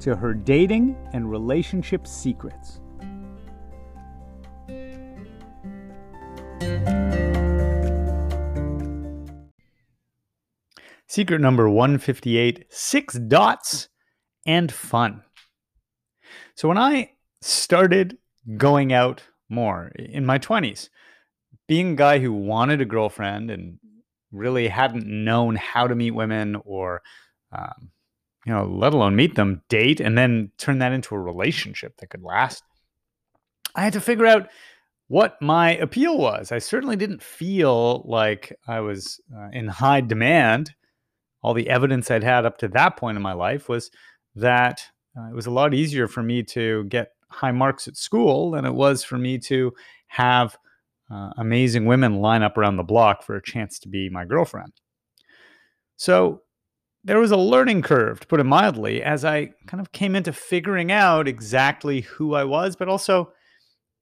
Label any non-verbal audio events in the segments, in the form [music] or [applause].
to her dating and relationship secrets. Secret number 158 six dots and fun. So, when I started going out more in my 20s, being a guy who wanted a girlfriend and really hadn't known how to meet women or um, you know, let alone meet them, date, and then turn that into a relationship that could last. I had to figure out what my appeal was. I certainly didn't feel like I was uh, in high demand. All the evidence I'd had up to that point in my life was that uh, it was a lot easier for me to get high marks at school than it was for me to have uh, amazing women line up around the block for a chance to be my girlfriend. So there was a learning curve, to put it mildly, as I kind of came into figuring out exactly who I was, but also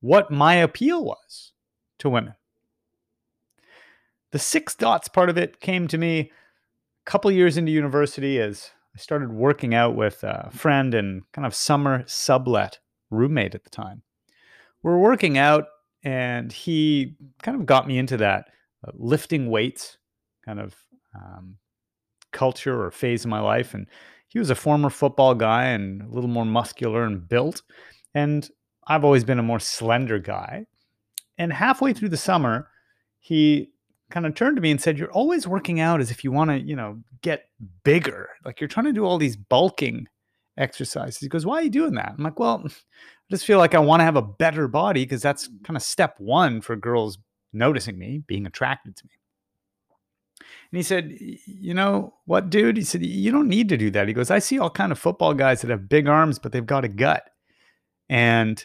what my appeal was to women. The six dots part of it came to me a couple years into university as I started working out with a friend and kind of summer sublet roommate at the time. We are working out, and he kind of got me into that uh, lifting weights, kind of um, culture or phase of my life. And he was a former football guy and a little more muscular and built. And I've always been a more slender guy. And halfway through the summer, he kind of turned to me and said, You're always working out as if you want to, you know, get bigger. Like you're trying to do all these bulking exercises. He goes, Why are you doing that? I'm like, Well, I just feel like I want to have a better body because that's mm. kind of step one for girls noticing me, being attracted to me. And he said, "You know what, dude?" He said, "You don't need to do that." He goes, "I see all kind of football guys that have big arms, but they've got a gut, and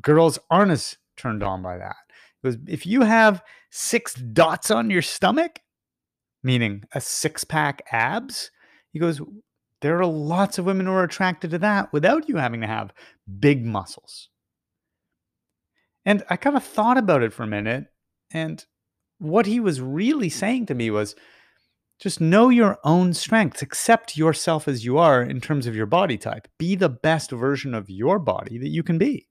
girls aren't as turned on by that." He goes, "If you have six dots on your stomach, meaning a six pack abs," he goes, "There are lots of women who are attracted to that without you having to have big muscles." And I kind of thought about it for a minute, and what he was really saying to me was just know your own strengths, accept yourself as you are in terms of your body type. Be the best version of your body that you can be.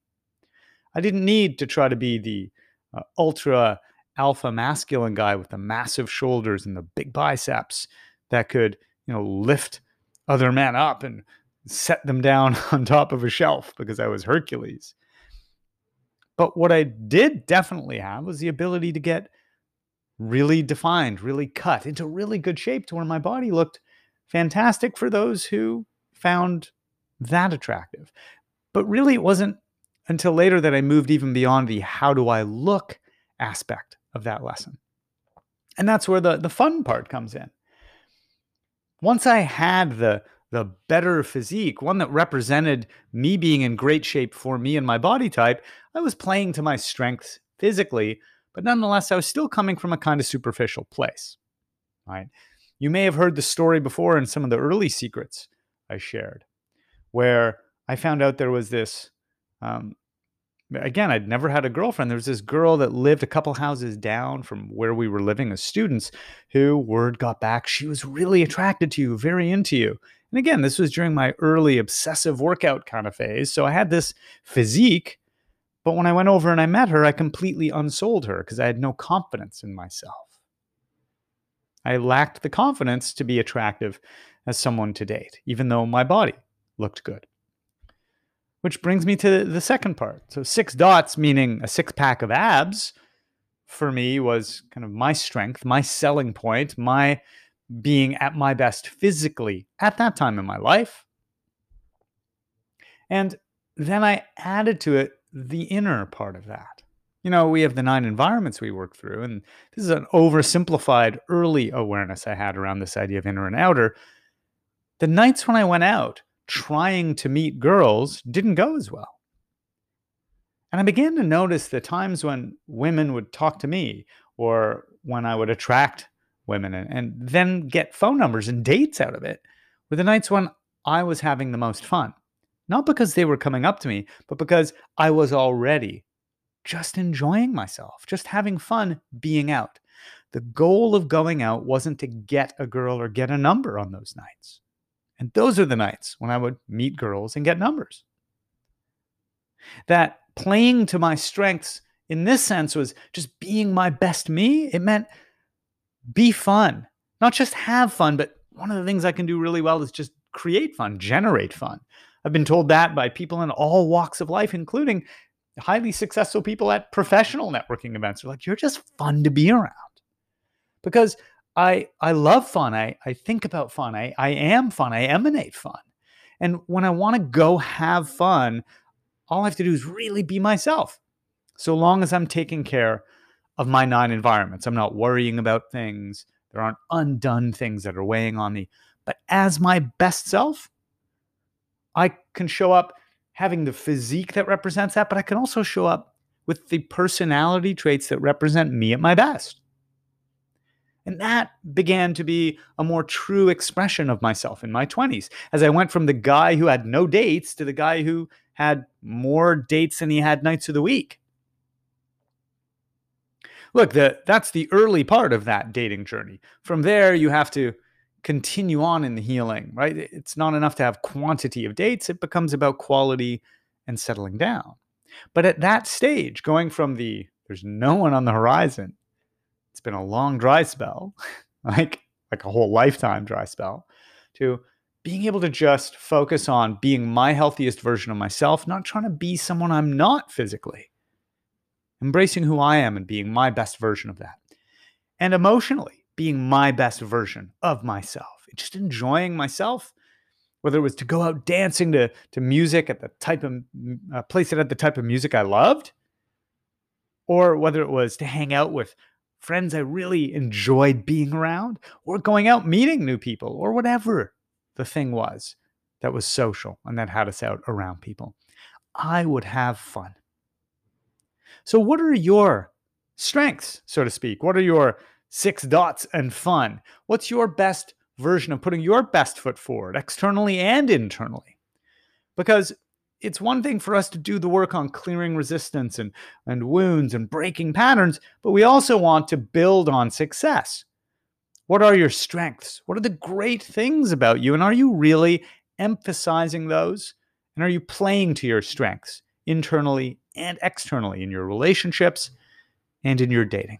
I didn't need to try to be the uh, ultra alpha masculine guy with the massive shoulders and the big biceps that could, you know, lift other men up and set them down [laughs] on top of a shelf because I was Hercules. But what I did definitely have was the ability to get really defined, really cut into really good shape to where my body looked fantastic for those who found that attractive. But really, it wasn't until later that I moved even beyond the how do I look aspect of that lesson. And that's where the, the fun part comes in. Once I had the, the better physique, one that represented me being in great shape for me and my body type, I was playing to my strengths physically but nonetheless, I was still coming from a kind of superficial place. Right? You may have heard the story before in some of the early secrets I shared, where I found out there was this. Um, again, I'd never had a girlfriend. There was this girl that lived a couple houses down from where we were living as students who, word got back, she was really attracted to you, very into you. And again, this was during my early obsessive workout kind of phase. So I had this physique but when I went over and I met her, I completely unsold her because I had no confidence in myself. I lacked the confidence to be attractive as someone to date, even though my body looked good. Which brings me to the second part. So, six dots, meaning a six pack of abs, for me was kind of my strength, my selling point, my being at my best physically at that time in my life. And then I added to it the inner part of that. You know, we have the nine environments we work through, and this is an oversimplified early awareness I had around this idea of inner and outer. The nights when I went out trying to meet girls didn't go as well. And I began to notice the times when women would talk to me or when I would attract women and, and then get phone numbers and dates out of it were the nights when I was having the most fun. Not because they were coming up to me, but because I was already just enjoying myself, just having fun being out. The goal of going out wasn't to get a girl or get a number on those nights. And those are the nights when I would meet girls and get numbers. That playing to my strengths in this sense was just being my best me. It meant be fun, not just have fun, but one of the things I can do really well is just create fun, generate fun. I've been told that by people in all walks of life, including highly successful people at professional networking events. They're like, you're just fun to be around. Because I I love fun. I, I think about fun. I, I am fun. I emanate fun. And when I want to go have fun, all I have to do is really be myself. So long as I'm taking care of my nine environments, I'm not worrying about things. There aren't undone things that are weighing on me. But as my best self, I can show up having the physique that represents that, but I can also show up with the personality traits that represent me at my best. And that began to be a more true expression of myself in my 20s as I went from the guy who had no dates to the guy who had more dates than he had nights of the week. Look, the, that's the early part of that dating journey. From there, you have to continue on in the healing, right? It's not enough to have quantity of dates, it becomes about quality and settling down. But at that stage, going from the there's no one on the horizon, it's been a long dry spell, [laughs] like like a whole lifetime dry spell, to being able to just focus on being my healthiest version of myself, not trying to be someone I'm not physically. Embracing who I am and being my best version of that. And emotionally, being my best version of myself, just enjoying myself. Whether it was to go out dancing to, to music at the type of uh, place that had the type of music I loved, or whether it was to hang out with friends I really enjoyed being around, or going out meeting new people, or whatever the thing was that was social and that had us out around people. I would have fun. So, what are your strengths, so to speak? What are your six dots and fun. What's your best version of putting your best foot forward, externally and internally? Because it's one thing for us to do the work on clearing resistance and, and wounds and breaking patterns, but we also want to build on success. What are your strengths? What are the great things about you? And are you really emphasizing those? And are you playing to your strengths internally and externally in your relationships and in your dating?